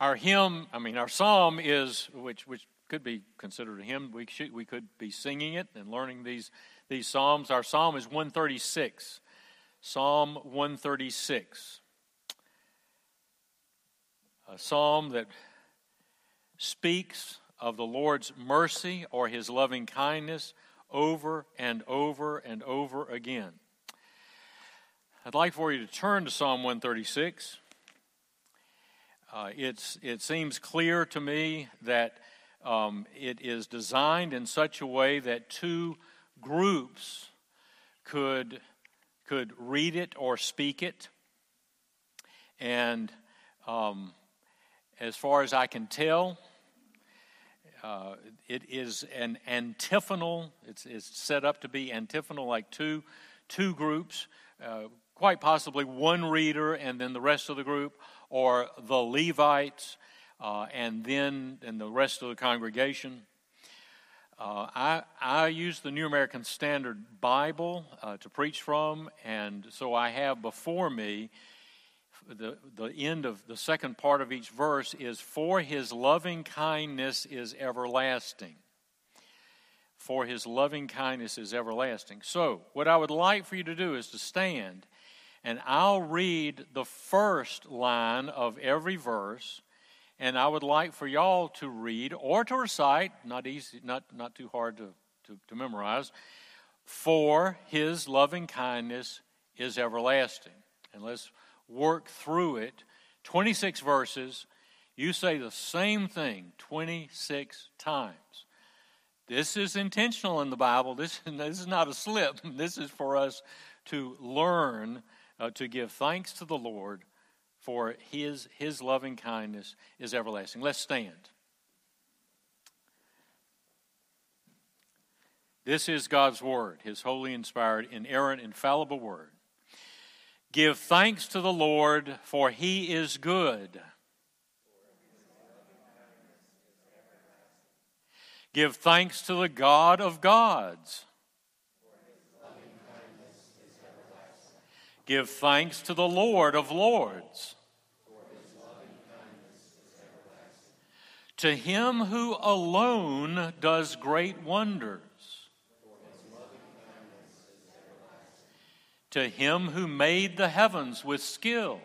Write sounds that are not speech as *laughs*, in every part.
Our hymn, I mean, our psalm is, which, which could be considered a hymn. We, should, we could be singing it and learning these, these psalms. Our psalm is 136. Psalm 136. A psalm that speaks of the Lord's mercy or his loving kindness over and over and over again. I'd like for you to turn to Psalm 136. Uh, it's, it seems clear to me that um, it is designed in such a way that two groups could, could read it or speak it. And um, as far as I can tell, uh, it is an antiphonal, it's, it's, set up to be antiphonal, like two, two groups, uh, quite possibly one reader and then the rest of the group, or the Levites uh, and then and the rest of the congregation. Uh, I, I use the New American Standard Bible uh, to preach from, and so I have before me the, the end of the second part of each verse is For his loving kindness is everlasting. For his loving kindness is everlasting. So, what I would like for you to do is to stand, and I'll read the first line of every verse and I would like for y'all to read or to recite, not easy, not, not too hard to, to, to memorize, for his loving kindness is everlasting. And let's work through it. 26 verses. You say the same thing 26 times. This is intentional in the Bible. This, *laughs* this is not a slip. *laughs* This is for us to learn uh, to give thanks to the Lord for his, his loving kindness is everlasting. Let's stand. This is God's Word, His holy, inspired, inerrant, infallible Word. Give thanks to the Lord, for He is good. Give thanks to the God of gods. Give thanks to the Lord of lords. To him who alone does great wonders. To him who made the heavens with skill.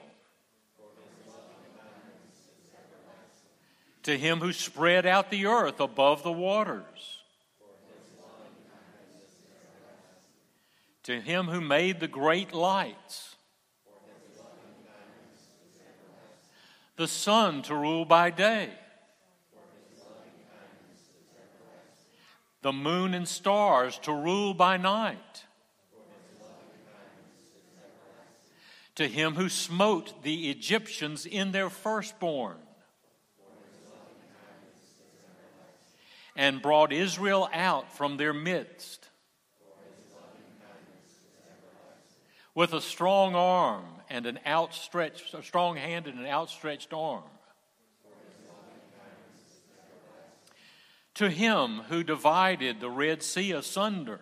To him who spread out the earth above the waters To him who made the great lights, the sun to rule by day, the moon and stars to rule by night. To him who smote the Egyptians in their firstborn. And brought Israel out from their midst with a strong arm and an outstretched, a strong hand and an outstretched arm. To him who divided the Red Sea asunder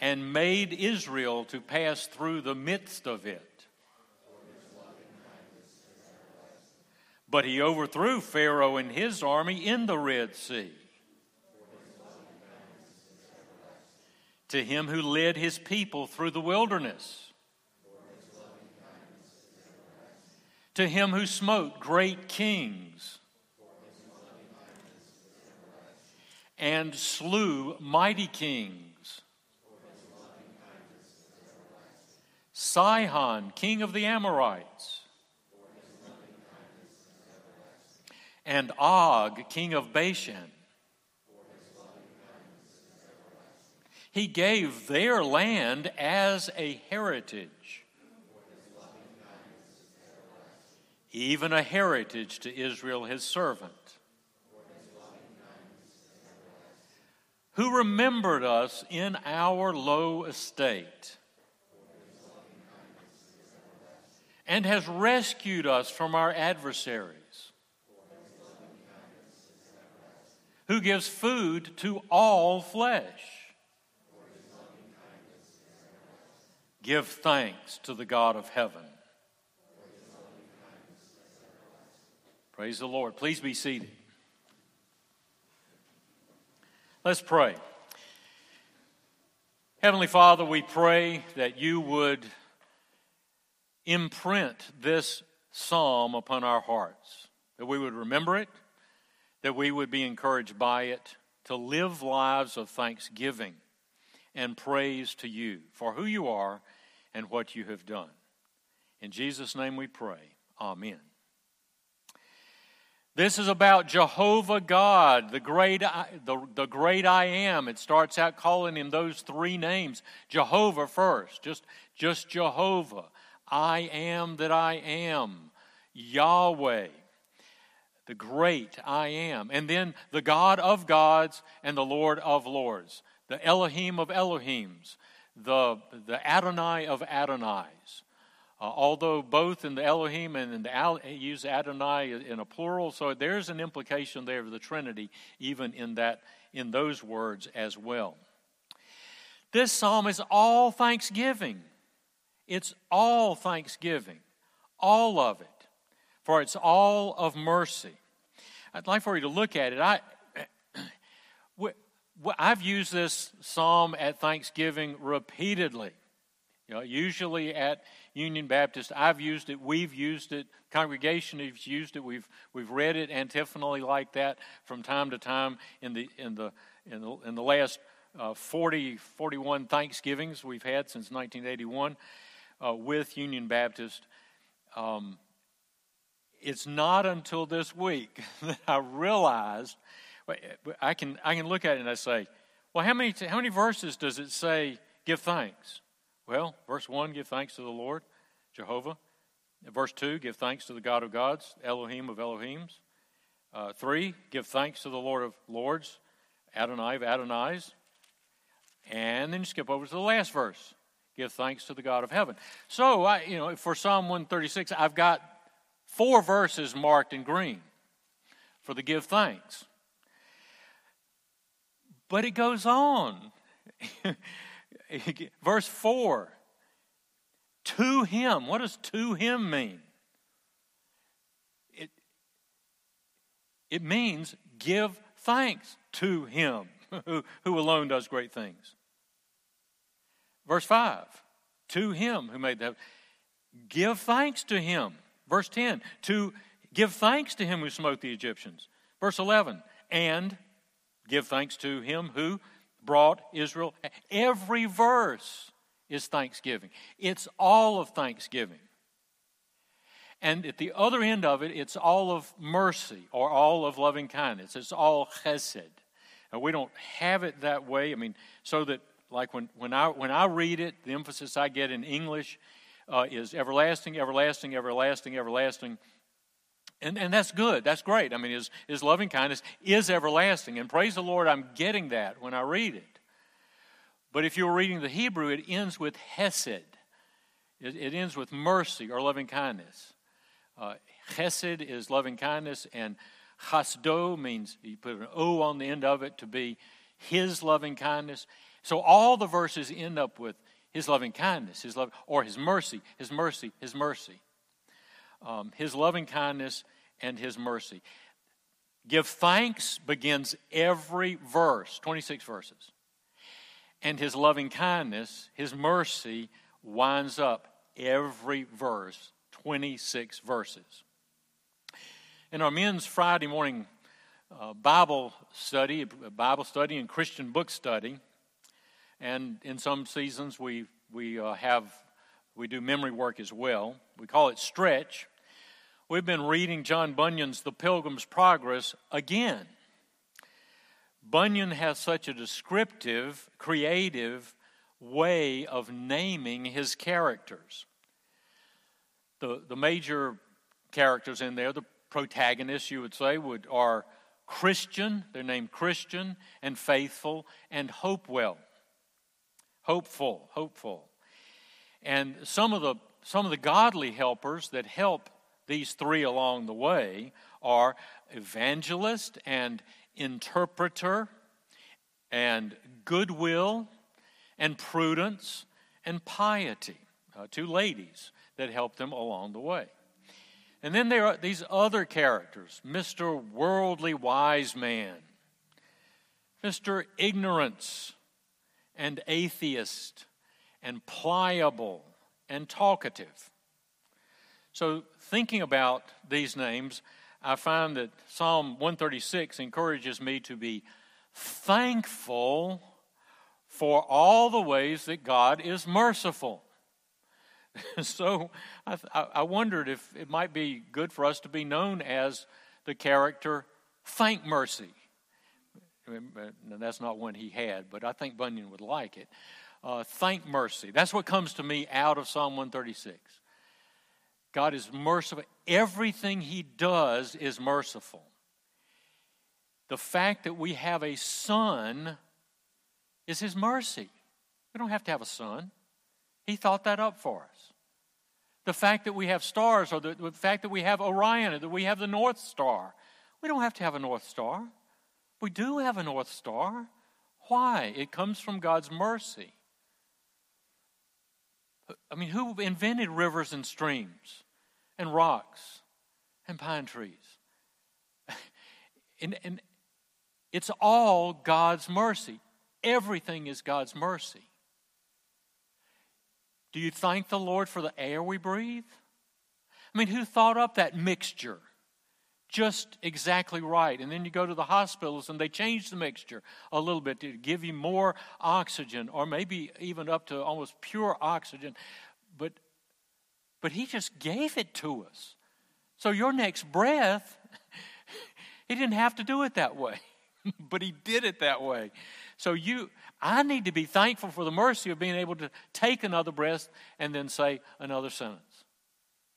and made Israel to pass through the midst of it. But he overthrew Pharaoh and his army in the Red Sea. To him who led his people through the wilderness, to him who smote great kings and slew mighty kings. Sihon, king of the Amorites, and Og, king of Bashan. He gave their land as a heritage, even a heritage to Israel, his servant, who remembered us in our low estate. and has rescued us from our adversaries, who gives food to all flesh. Give thanks to the God of heaven. Praise the Lord. Please be seated. Let's pray. Heavenly Father, we pray that you would imprint this psalm upon our hearts, that we would remember it, that we would be encouraged by it, to live lives of thanksgiving and praise to you for who you are and what you have done. In Jesus' name we pray. Amen. This is about Jehovah God, the great, the, the great I am. It starts out calling him those three names. Jehovah first, just, just Jehovah. I am that I am. Yahweh, the great I am. And then the God of gods and the Lord of lords. The Elohim of Elohims. The, the Adonai of Adonais. Uh, although both in the Elohim and in the Al- use Adonai in a plural, so there's an implication there of the Trinity, even in that in those words as well. This psalm is all thanksgiving. It's all thanksgiving, all of it, for it's all of mercy. I'd like for you to look at it. I, *clears throat* I've used this psalm at Thanksgiving repeatedly. You know, usually at Union Baptist, I've used it, we've used it, congregation has used it, we've, we've read it antiphonally like that from time to time in the, in the, in the, in the last uh, 40, 41 Thanksgivings we've had since 1981 uh, with Union Baptist. Um, it's not until this week *laughs* that I realized I can, I can look at it and I say, well, how many, how many verses does it say give thanks? Well, verse 1, give thanks to the Lord, Jehovah. Verse 2, give thanks to the God of gods, Elohim of Elohims. Uh, 3, give thanks to the Lord of lords, Adonai of Adonais. And then you skip over to the last verse, give thanks to the God of heaven. So, I, you know, for Psalm 136, I've got four verses marked in green for the give thanks. But it goes on. *laughs* Verse 4 To him. What does to him mean? It, it means give thanks to him *laughs* who, who alone does great things. Verse 5 To him who made the Give thanks to him. Verse 10 To give thanks to him who smote the Egyptians. Verse 11 And give thanks to him who brought Israel. Every verse is thanksgiving, it's all of thanksgiving. And at the other end of it, it's all of mercy or all of loving kindness. It's all chesed. And we don't have it that way. I mean, so that, like when, when, I, when I read it, the emphasis I get in English uh, is everlasting, everlasting, everlasting, everlasting. And, and that's good. That's great. I mean, his, his loving kindness is everlasting. And praise the Lord, I'm getting that when I read it. But if you're reading the Hebrew, it ends with hesed. It, it ends with mercy or loving kindness. Uh, chesed is loving kindness, and chasdo means you put an O on the end of it to be his loving kindness. So all the verses end up with his loving kindness, his love, or his mercy, his mercy, his mercy um, his loving kindness and his mercy. Give thanks begins every verse, 26 verses. And his loving kindness, his mercy, winds up every verse, 26 verses. In our men's Friday morning uh, Bible study, Bible study and Christian book study, and in some seasons we, we uh, have we do memory work as well. We call it stretch. We've been reading John Bunyan's The Pilgrim's Progress again. Bunyan has such a descriptive, creative way of naming his characters. The, the major characters in there, the protagonists, you would say, would, are Christian, they're named Christian, and faithful, and hopewell. Hopeful, hopeful. And some of the some of the godly helpers that help these three along the way are evangelist and interpreter and goodwill and prudence and piety. Uh, two ladies that help them along the way. And then there are these other characters Mr. Worldly Wise Man, Mr. Ignorance and Atheist, and Pliable and Talkative. So, thinking about these names, I find that Psalm 136 encourages me to be thankful for all the ways that God is merciful. *laughs* so I, I, wondered if it might be good for us to be known as the character Thank Mercy. That's not one he had, but I think Bunyan would like it. Uh, thank mercy. That's what comes to me out of Psalm 136. God is merciful. Everything he does is merciful. The fact that we have a sun is his mercy. We don't have to have a sun. He thought that up for us. The fact that we have stars, or the, the fact that we have Orion, or that we have the North Star, we don't have to have a North Star. We do have a North Star. Why? It comes from God's mercy. I mean, who invented rivers and streams and rocks and pine trees? *laughs* and, and it's all God's mercy. Everything is God's mercy. Do you thank the Lord for the air we breathe? I mean, who thought up that mixture? Just exactly right. And then you go to the hospitals and they change the mixture a little bit to give you more oxygen or maybe even up to almost pure oxygen. But but he just gave it to us. So your next breath, *laughs* he didn't have to do it that way, *laughs* but he did it that way. So you, I need to be thankful for the mercy of being able to take another breath and then say another sentence.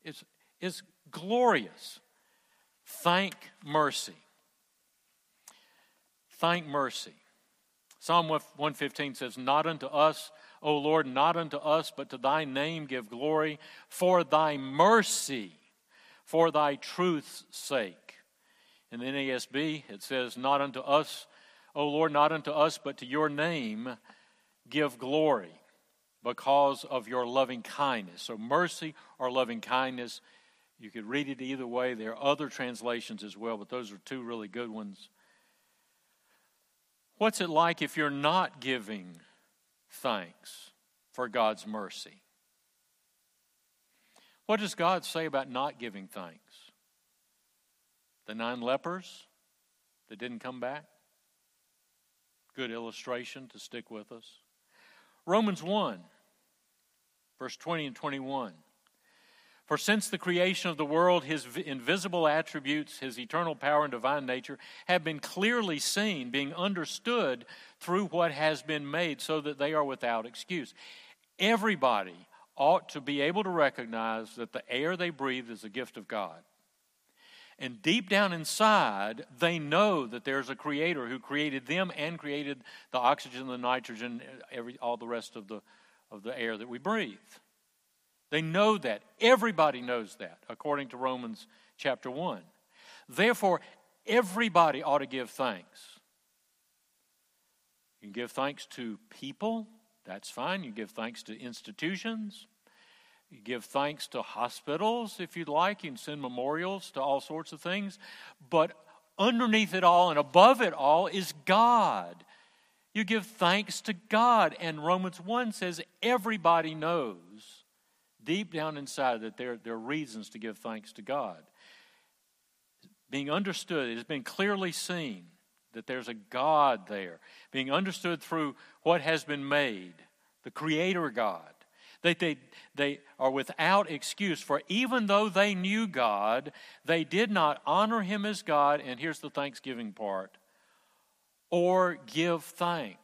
It's, it's glorious. Thank mercy. Thank mercy. Psalm 115 says, Not unto us, O Lord, not unto us, but to thy name give glory for thy mercy, for thy truth's sake. In the NASB, it says, Not unto us, O Lord, not unto us, but to your name give glory because of your loving kindness. So, mercy or loving kindness, you could read it either way. There are other translations as well, but those are two really good ones. What's it like if you're not giving thanks for God's mercy? What does God say about not giving thanks? The nine lepers that didn't come back? Good illustration to stick with us. Romans 1, verse 20 and 21. For since the creation of the world, his invisible attributes, his eternal power and divine nature, have been clearly seen, being understood through what has been made, so that they are without excuse. Everybody ought to be able to recognize that the air they breathe is a gift of God. And deep down inside, they know that there's a creator who created them and created the oxygen, the nitrogen, every, all the rest of the, of the air that we breathe. They know that. Everybody knows that, according to Romans chapter 1. Therefore, everybody ought to give thanks. You can give thanks to people, that's fine. You give thanks to institutions, you give thanks to hospitals if you'd like. You can send memorials to all sorts of things. But underneath it all and above it all is God. You give thanks to God. And Romans 1 says everybody knows deep down inside that there, there are reasons to give thanks to God. Being understood, it has been clearly seen that there's a God there. Being understood through what has been made, the Creator God. That they, they are without excuse, for even though they knew God, they did not honor him as God, and here's the thanksgiving part, or give thanks.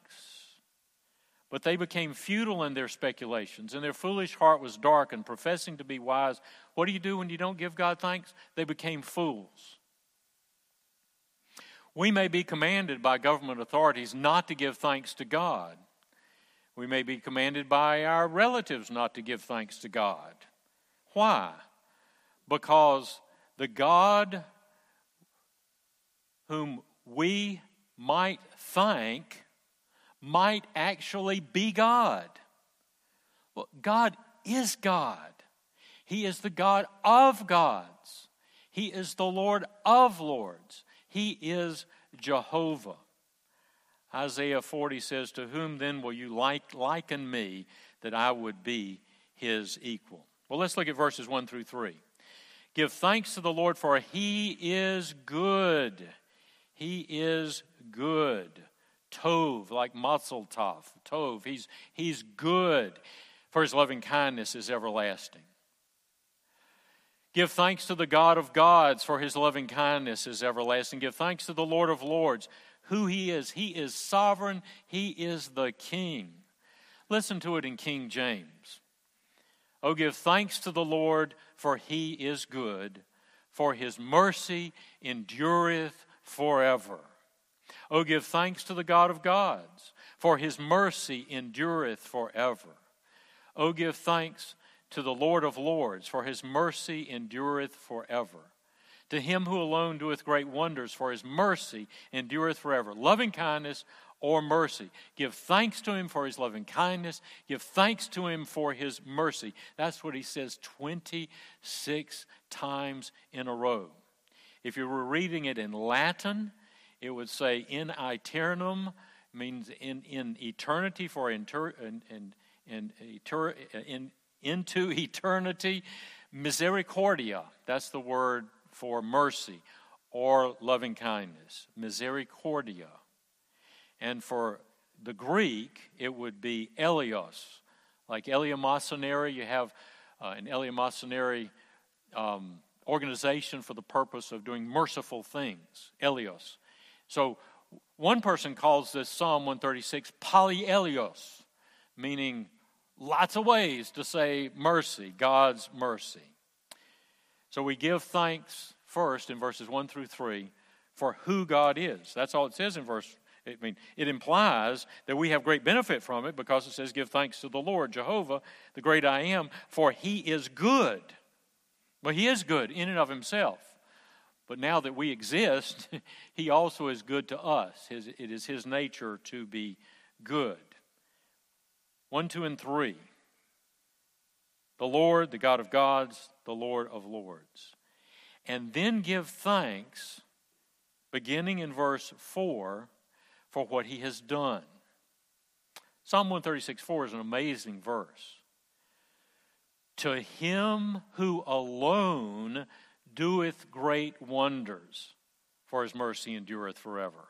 But they became futile in their speculations, and their foolish heart was darkened, professing to be wise. What do you do when you don't give God thanks? They became fools. We may be commanded by government authorities not to give thanks to God. We may be commanded by our relatives not to give thanks to God. Why? Because the God whom we might thank might actually be God. Well, God is God. He is the God of gods. He is the Lord of lords. He is Jehovah. Isaiah 40 says, To whom then will you like, liken me that I would be his equal? Well, let's look at verses 1 through 3. Give thanks to the Lord, for he is good. He is good. Tov, like Mazel Tov. Tov, he's, he's good, for his loving kindness is everlasting. Give thanks to the God of gods, for his loving kindness is everlasting. Give thanks to the Lord of lords, who he is. He is sovereign, he is the king. Listen to it in King James. Oh, give thanks to the Lord, for he is good, for his mercy endureth forever. Oh, give thanks to the God of gods, for his mercy endureth forever. Oh, give thanks to the Lord of lords, for his mercy endureth forever. To him who alone doeth great wonders, for his mercy endureth forever. Loving kindness or mercy. Give thanks to him for his loving kindness. Give thanks to him for his mercy. That's what he says 26 times in a row. If you were reading it in Latin, it would say in aeternum, means in, in eternity for inter, in, in, in, in, into eternity. Misericordia, that's the word for mercy or loving kindness. Misericordia. And for the Greek, it would be eleos. Like eleemosynary, you have uh, an eleemosynary um, organization for the purpose of doing merciful things. Eleos. So one person calls this Psalm 136 polyeleos, meaning lots of ways to say mercy, God's mercy. So we give thanks first in verses 1 through 3 for who God is. That's all it says in verse I mean, it implies that we have great benefit from it because it says, Give thanks to the Lord, Jehovah, the great I am, for he is good. Well, he is good in and of himself. But now that we exist, *laughs* he also is good to us. His, it is his nature to be good. 1, 2, and 3. The Lord, the God of gods, the Lord of lords. And then give thanks, beginning in verse 4, for what he has done. Psalm 136 4 is an amazing verse. To him who alone doeth great wonders, for his mercy endureth forever,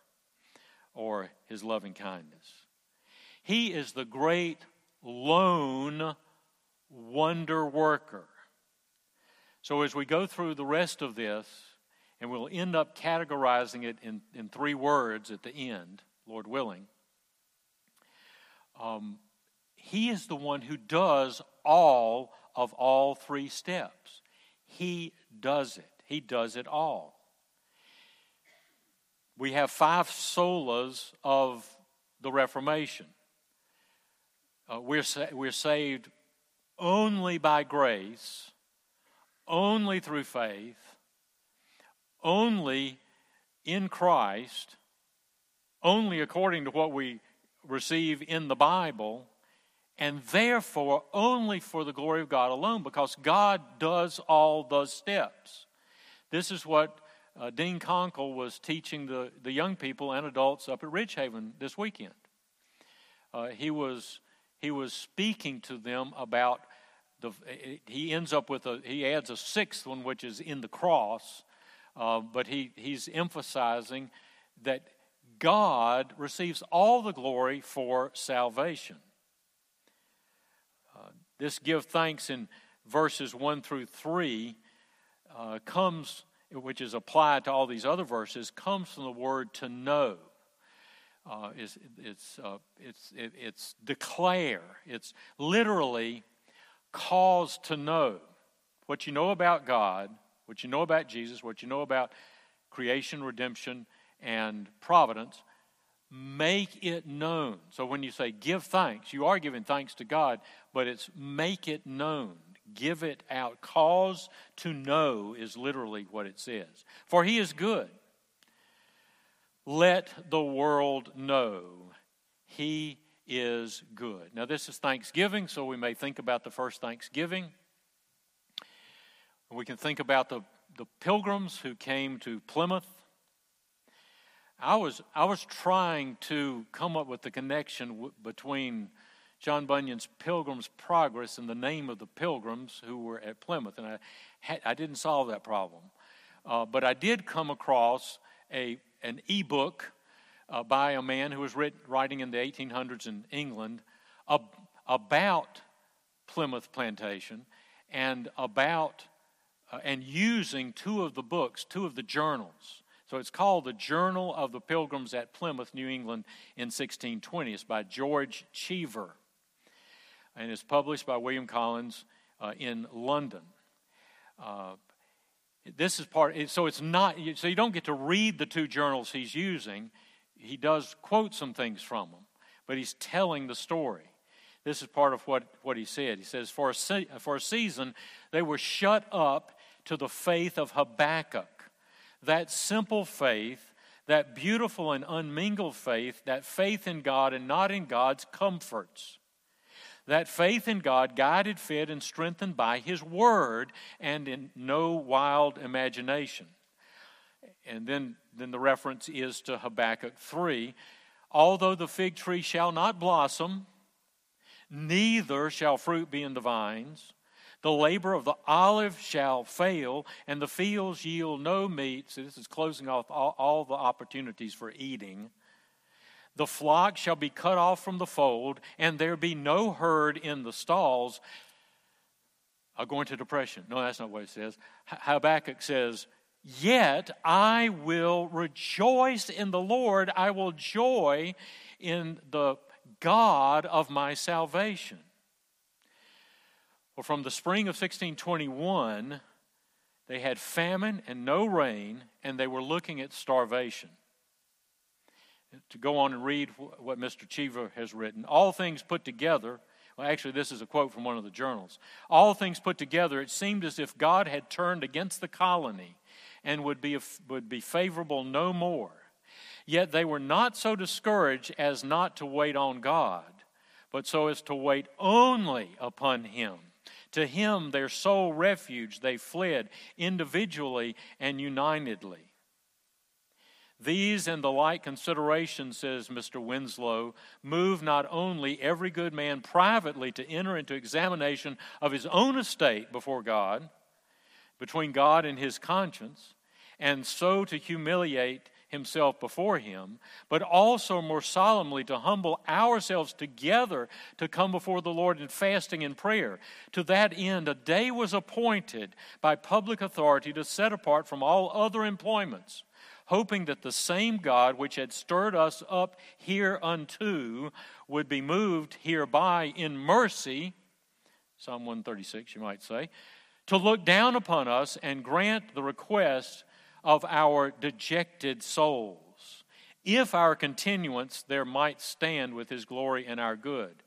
or his loving kindness. He is the great lone wonder worker. So, as we go through the rest of this, and we'll end up categorizing it in, in three words at the end, Lord willing, um, He is the one who does all of all three steps. He does it, He does it all. We have five solas of the Reformation. Uh, we're, sa- we're saved only by grace, only through faith, only in Christ, only according to what we receive in the Bible, and therefore only for the glory of God alone, because God does all those steps. This is what uh, Dean Conkle was teaching the, the young people and adults up at Ridgehaven this weekend. Uh, he was he was speaking to them about the. He ends up with a. He adds a sixth one, which is in the cross, uh, but he he's emphasizing that God receives all the glory for salvation. This give thanks in verses 1 through 3 uh, comes, which is applied to all these other verses, comes from the word to know. Uh, it's, it's, uh, it's, it, it's declare. It's literally cause to know. What you know about God, what you know about Jesus, what you know about creation, redemption, and providence, make it known. So when you say give thanks, you are giving thanks to God, but it's make it known. Give it out. Cause to know is literally what it says. For he is good. Let the world know he is good. Now, this is Thanksgiving, so we may think about the first Thanksgiving. We can think about the, the pilgrims who came to Plymouth. I was, I was trying to come up with the connection w- between John Bunyan's Pilgrim's Progress and the name of the pilgrims who were at Plymouth, and I, I didn't solve that problem. Uh, but I did come across a, an e-book uh, by a man who was writ, writing in the 1800s in England ab- about Plymouth Plantation and about uh, and using two of the books, two of the journals. So it's called the Journal of the Pilgrims at Plymouth, New England in 1620. It's by George Cheever and is published by William Collins uh, in London. Uh, this is part, so it's not, so you don't get to read the two journals he's using. He does quote some things from them, but he's telling the story. This is part of what, what he said. He says, for a, se- for a season, they were shut up to the faith of Habakkuk. That simple faith, that beautiful and unmingled faith, that faith in God and not in God's comforts. That faith in God, guided, fed, and strengthened by His Word and in no wild imagination. And then, then the reference is to Habakkuk 3 Although the fig tree shall not blossom, neither shall fruit be in the vines. The labor of the olive shall fail, and the fields yield no meat. So, this is closing off all, all the opportunities for eating. The flock shall be cut off from the fold, and there be no herd in the stalls. I'll go into depression. No, that's not what it says. Habakkuk says, Yet I will rejoice in the Lord, I will joy in the God of my salvation. Well, from the spring of 1621, they had famine and no rain, and they were looking at starvation. To go on and read what Mr. Cheever has written, all things put together, well, actually, this is a quote from one of the journals. All things put together, it seemed as if God had turned against the colony and would be, would be favorable no more. Yet they were not so discouraged as not to wait on God, but so as to wait only upon Him. To Him, their sole refuge, they fled individually and unitedly. These and the like considerations, says Mr. Winslow, move not only every good man privately to enter into examination of his own estate before God, between God and his conscience, and so to humiliate himself before him, but also more solemnly to humble ourselves together to come before the Lord in fasting and prayer. To that end, a day was appointed by public authority to set apart from all other employments, hoping that the same God which had stirred us up hereunto would be moved hereby in mercy. Psalm 136, you might say, to look down upon us and grant the request of our dejected souls, if our continuance there might stand with his glory and our good.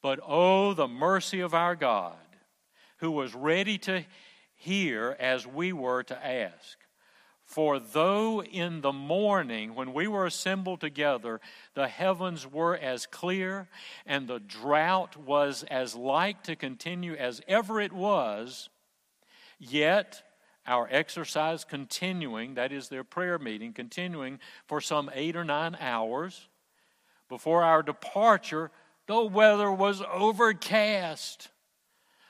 But oh, the mercy of our God, who was ready to hear as we were to ask. For though in the morning, when we were assembled together, the heavens were as clear, and the drought was as like to continue as ever it was, yet our exercise continuing, that is their prayer meeting, continuing for some eight or nine hours. Before our departure, the weather was overcast.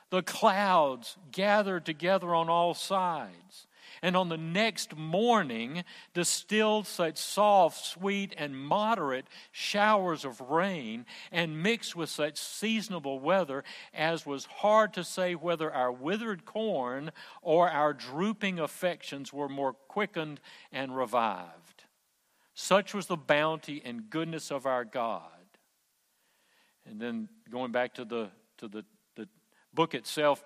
The clouds gathered together on all sides and on the next morning distilled such soft, sweet, and moderate showers of rain, and mixed with such seasonable weather as was hard to say whether our withered corn or our drooping affections were more quickened and revived. Such was the bounty and goodness of our God. And then going back to the to the, the book itself,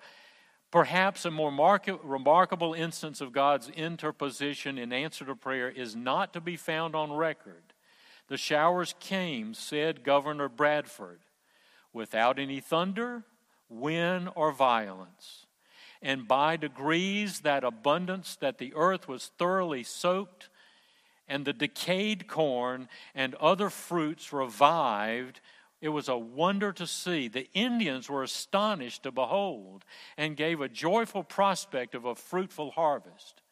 Perhaps a more remarkable instance of God's interposition in answer to prayer is not to be found on record. The showers came, said Governor Bradford, without any thunder, wind, or violence. And by degrees, that abundance that the earth was thoroughly soaked, and the decayed corn and other fruits revived It was a wonder to see. The Indians were astonished to behold and gave a joyful prospect of a fruitful harvest.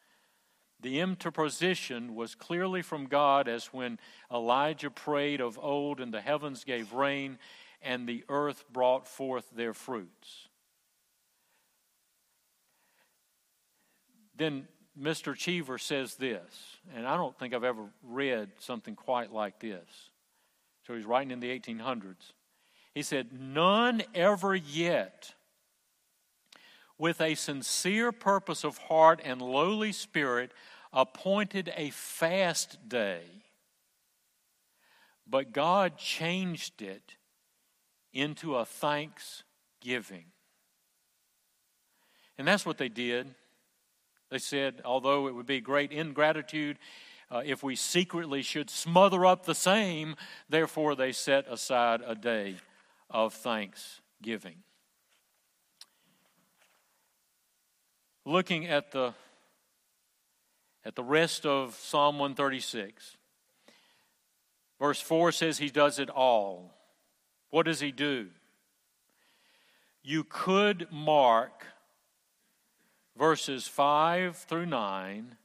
The interposition was clearly from God, as when Elijah prayed of old, and the heavens gave rain, and the earth brought forth their fruits. Then Mr. Cheever says this, and I don't think I've ever read something quite like this. So he's writing in the 1800s. He said, None ever yet, with a sincere purpose of heart and lowly spirit, appointed a fast day, but God changed it into a thanksgiving. And that's what they did. They said, although it would be great ingratitude uh, if we secretly should smother up the same, therefore they set aside a day of thanksgiving. Looking at the at the rest of Psalm 136. Verse 4 says he does it all. What does he do? You could mark verses 5 through 9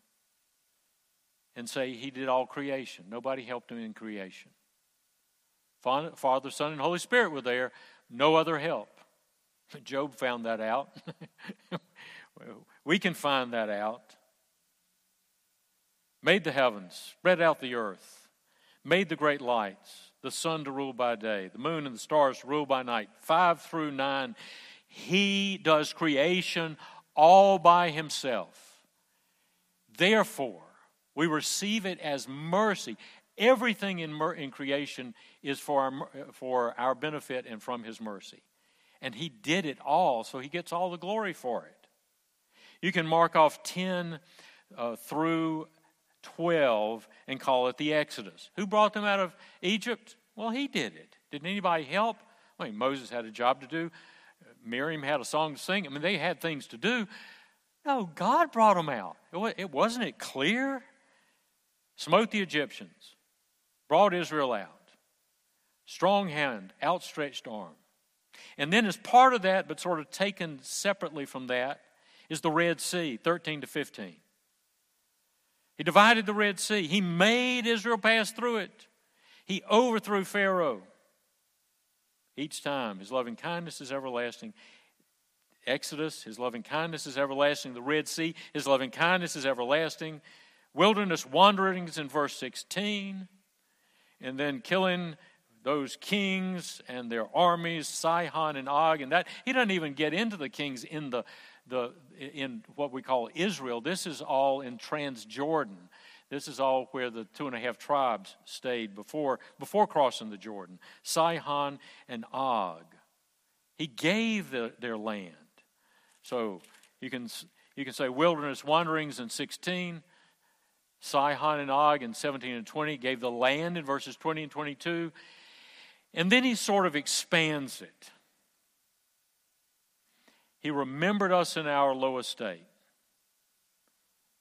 and say he did all creation. Nobody helped him in creation. Father, Son, and Holy Spirit were there, no other help. *laughs* Job found that out. *laughs* we can find that out. Made the heavens, spread out the earth, made the great lights, the sun to rule by day, the moon and the stars to rule by night. Five through nine, he does creation all by himself. Therefore, we receive it as mercy. Everything in, mer- in creation is for our, for our benefit and from His mercy. And He did it all, so He gets all the glory for it. You can mark off 10 uh, through 12 and call it the Exodus. Who brought them out of Egypt? Well, He did it. Didn't anybody help? I mean, Moses had a job to do. Miriam had a song to sing. I mean, they had things to do. No, God brought them out. It wasn't it clear? Smote the Egyptians, brought Israel out. Strong hand, outstretched arm. And then, as part of that, but sort of taken separately from that, is the Red Sea, 13 to 15. He divided the Red Sea. He made Israel pass through it. He overthrew Pharaoh. Each time, his loving kindness is everlasting. Exodus, his loving kindness is everlasting. The Red Sea, his loving kindness is everlasting. Wilderness wanderings in verse 16. And then killing those kings and their armies, Sihon and Og, and that he doesn't even get into the kings in the the in what we call Israel. This is all in Transjordan. This is all where the two and a half tribes stayed before, before crossing the Jordan Sihon and Og. He gave the, their land. So you can, you can say wilderness wanderings in 16, Sihon and Og in 17 and 20, gave the land in verses 20 and 22. And then he sort of expands it. He remembered us in our low estate.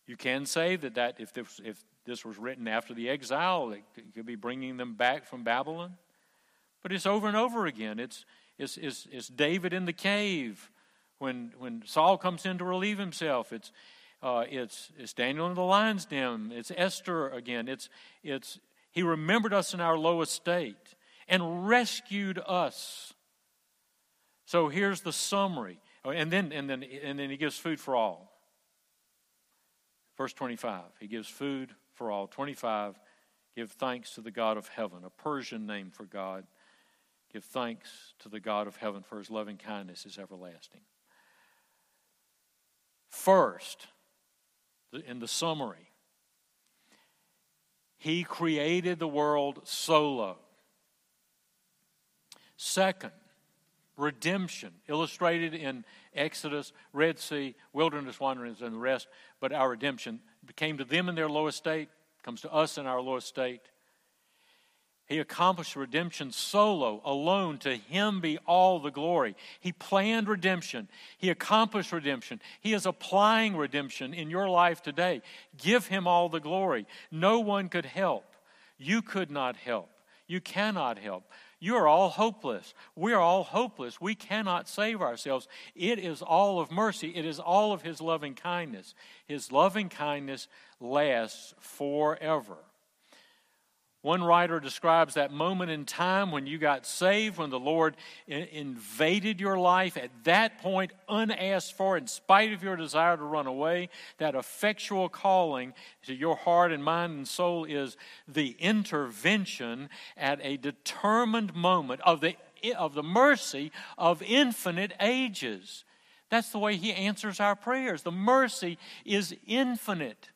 You can say that, that if, this, if this was written after the exile, it could be bringing them back from Babylon. But it's over and over again. It's, it's, it's, it's David in the cave when, when Saul comes in to relieve himself. It's, uh, it's, it's Daniel in the lion's den. It's Esther again. It's, it's, he remembered us in our low estate and rescued us. So here's the summary. Oh, and then, and then, and then he gives food for all. Verse 25, he gives food for all. 25, give thanks to the God of heaven, a Persian name for God. Give thanks to the God of heaven for his loving kindness is everlasting. First, in the summary, he created the world solo. Second, redemption, illustrated in Exodus, Red Sea, wilderness wanderings, and the rest, but our redemption came to them in their lowest state, comes to us in our lowest state. He accomplished redemption solo, alone. To him be all the glory. He planned redemption. He accomplished redemption. He is applying redemption in your life today. Give him all the glory. No one could help. You could not help. You cannot help. You are all hopeless. We are all hopeless. We cannot save ourselves. It is all of mercy, it is all of His loving kindness. His loving kindness lasts forever. One writer describes that moment in time when you got saved, when the Lord invaded your life. At that point, unasked for, in spite of your desire to run away, that effectual calling to your heart and mind and soul is the intervention at a determined moment of the, of the mercy of infinite ages. That's the way He answers our prayers. The mercy is infinite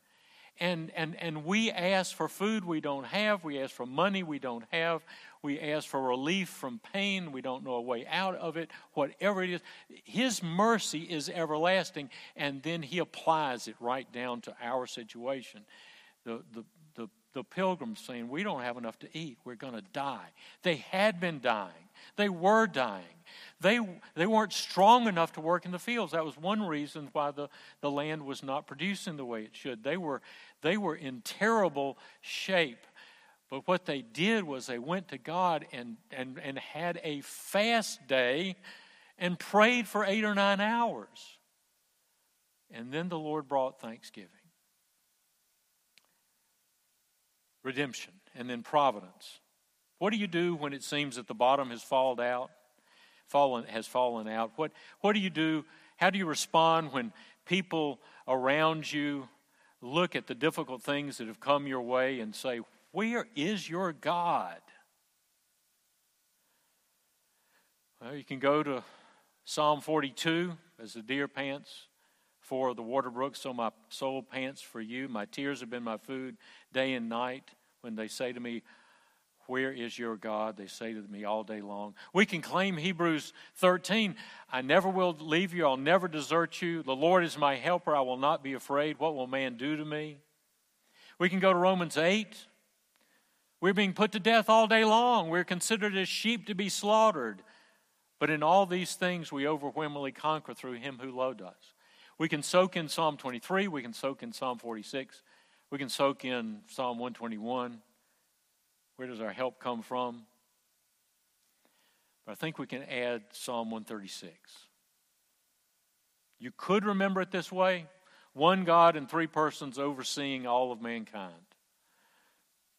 and, and, and we ask for food we don't have, we ask for money we don't have, we ask for relief from pain, we don't know a way out of it, whatever it is. His mercy is everlasting, and then He applies it right down to our situation. The, the, the, the pilgrims saying, We don't have enough to eat, we're going to die. They had been dying, they were dying. They, they weren't strong enough to work in the fields. That was one reason why the, the land was not producing the way it should. They were, they were in terrible shape. But what they did was they went to God and, and, and had a fast day and prayed for eight or nine hours. And then the Lord brought thanksgiving, redemption, and then providence. What do you do when it seems that the bottom has fallen out? Fallen, has fallen out? What, what do you do? How do you respond when people around you look at the difficult things that have come your way and say, Where is your God? Well, you can go to Psalm 42 as the deer pants for the water brook, so my soul pants for you. My tears have been my food day and night when they say to me, where is your God? They say to me all day long. We can claim Hebrews 13 I never will leave you, I'll never desert you. The Lord is my helper, I will not be afraid. What will man do to me? We can go to Romans 8. We're being put to death all day long. We're considered as sheep to be slaughtered. But in all these things, we overwhelmingly conquer through him who loved us. We can soak in Psalm 23. We can soak in Psalm 46. We can soak in Psalm 121. Where does our help come from? But I think we can add Psalm 136. You could remember it this way one God and three persons overseeing all of mankind.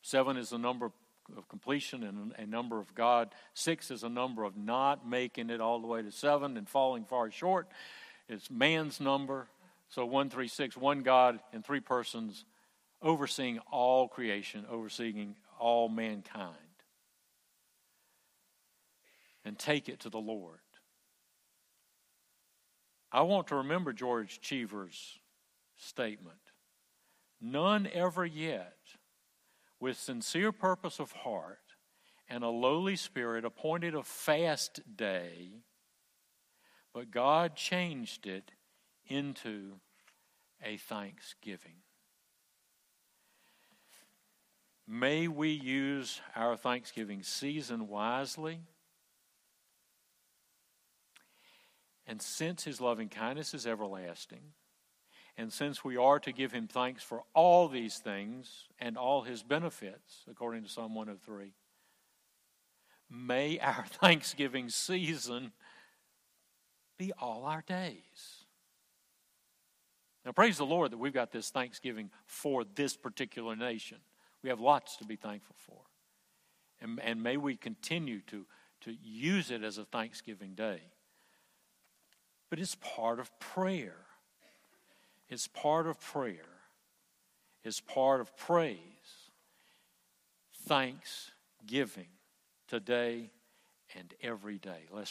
Seven is the number of completion and a number of God. Six is a number of not making it all the way to seven and falling far short. It's man's number. So one, three, six, one God and three persons overseeing all creation, overseeing all mankind and take it to the Lord. I want to remember George Cheever's statement None ever yet, with sincere purpose of heart and a lowly spirit, appointed a fast day, but God changed it into a thanksgiving. May we use our Thanksgiving season wisely. And since his loving kindness is everlasting, and since we are to give him thanks for all these things and all his benefits, according to Psalm 103, may our *laughs* Thanksgiving season be all our days. Now, praise the Lord that we've got this Thanksgiving for this particular nation. We have lots to be thankful for. And, and may we continue to, to use it as a Thanksgiving day. But it's part of prayer. It's part of prayer. It's part of praise. Thanksgiving today and every day. Let's